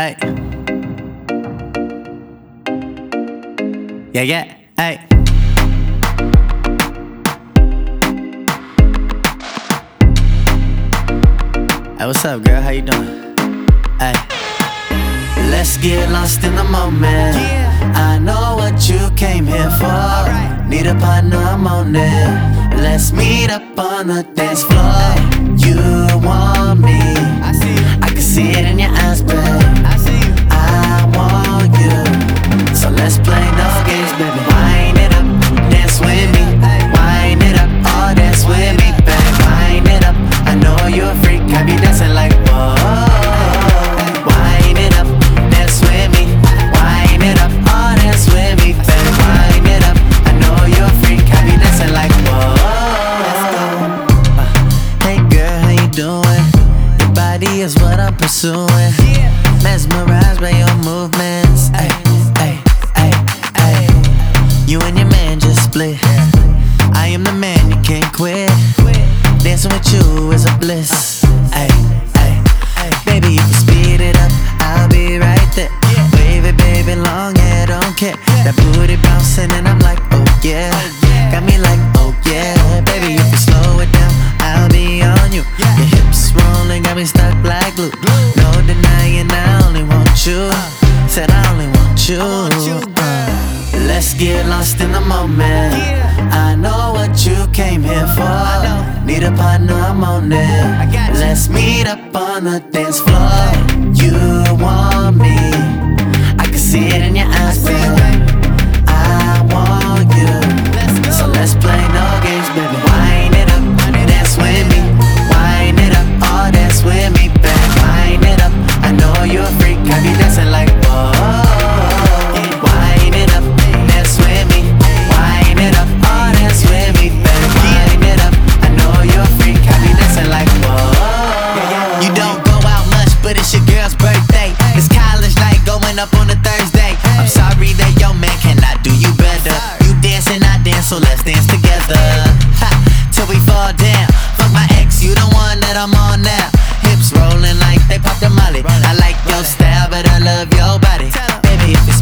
Hey. Yeah, yeah, hey. Hey, what's up, girl? How you doing? Hey. Let's get lost in the moment. Yeah. I know what you came here for. Need a partner, I'm on it. Let's meet up on the dance floor. You want I'm pursuing. Mesmerized by your movements. Ay, ay, ay, ay. You and your man just split. I am the man, you can't quit. Dancing with you is a bliss. Ay, ay, ay. Baby, you speed it up, I'll be right there. Wave it, baby, long hair, don't care. That booty bouncing, and I'm like, oh yeah. Get lost in the moment. I know what you came here oh, for. Need a partner, I'm on it. Let's meet up on the dance floor. You want me? I can see it in your eyes. Girl's birthday. It's college night going up on a Thursday. I'm sorry that your man cannot do you better. You dance and I dance, so let's dance together. Ha, till we fall down. Fuck my ex, you the one that I'm on now. Hips rolling like they popped a molly. I like your style, but I love your body. Baby, if you